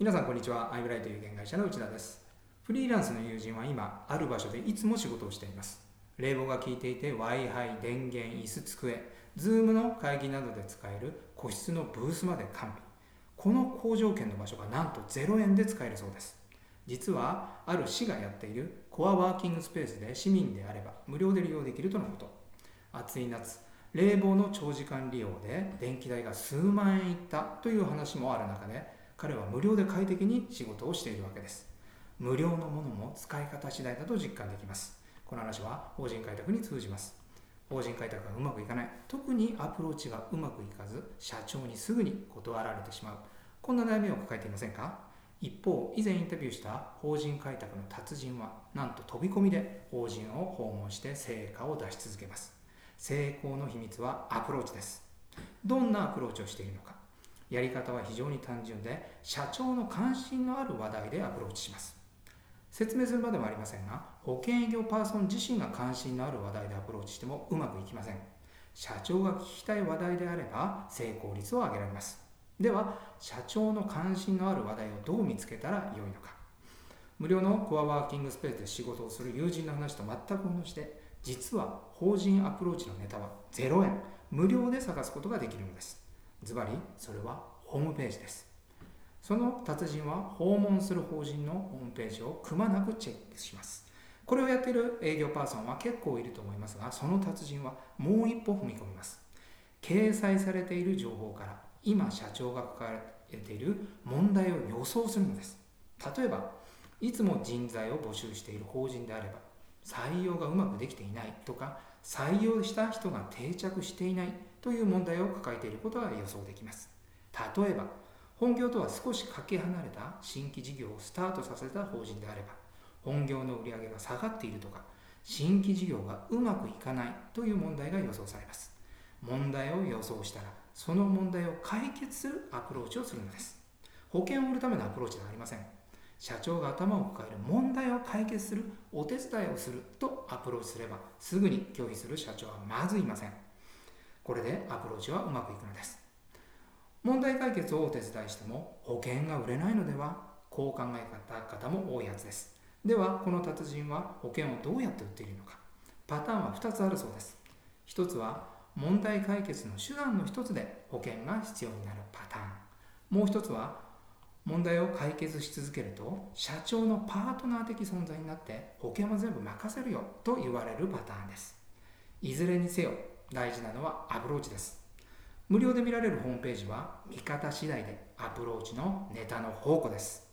皆さんこんにちは。アイブライという現会社の内田です。フリーランスの友人は今ある場所でいつも仕事をしています。冷房が効いていて Wi-Fi 電源椅子机 Zoom の会議などで使える個室のブースまで完備。この好条件の場所がなんと0円で使えるそうです。実はある市がやっているコアワーキングスペースで市民であれば無料で利用できるとのこと。暑い夏冷房の長時間利用で電気代が数万円いったという話もある中で彼は無料で快適に仕事をしているわけです。無料のものも使い方次第だと実感できます。この話は法人開拓に通じます。法人開拓がうまくいかない。特にアプローチがうまくいかず社長にすぐに断られてしまう。こんな悩みを抱えていませんか？一方以前インタビューした法人開拓の達人はなんと飛び込みで法人を訪問して成果を出し続けます。成功の秘密はアプローチです。どんなアプローチをしているのか？やり方は非常に単純で社長の関心のある話題でアプローチします。説明するまでもありませんが保険営業パーソン自身が関心のある話題でアプローチしてもうまくいきません。社長が聞きたい話題であれば成功率を上げられます。では社長の関心のある話題をどう見つけたらよいのか。無料のコワーキングスペースで仕事をする友人の話と全く同じで実は法人アプローチのネタは0円。無料で探すことができるのです。ズバリそれはホームページです。その達人は訪問する法人のホームページをくまなくチェックします。これをやっている営業パーソンは結構いると思いますがその達人はもう一歩踏み込みます。掲載されている情報から今社長が抱えている問題を予想するのです。例えばいつも人材を募集している法人であれば採用がうまくできていないとか採用した人が定着していないという問題を抱えていることが予想できます。例えば本業とは少しかけ離れた新規事業をスタートさせた法人であれば本業の売り上げが下がっているとか新規事業がうまくいかないという問題が予想されます。問題を予想したらその問題を解決するアプローチをするのです。保険を売るためのアプローチではありません。社長が頭を抱える問題を解決するお手伝いをするとアプローチすればすぐに拒否する社長はまずいません。これでアプローチはうまくいくのです。問題解決をお手伝いしても保険が売れないのではこう考えた方も多いはずです。ではこの達人は保険をどうやって売っているのか。パターンは2つあるそうです。1つは問題解決の手段の1つで保険が必要になるパターン。もう1つは問題を解決し続けると社長のパートナー的存在になって保険は全部任せるよと言われるパターンです。いずれにせよ大事なのはアプローチです。無料で見られるホームページは見方次第でアプローチのネタの宝庫です。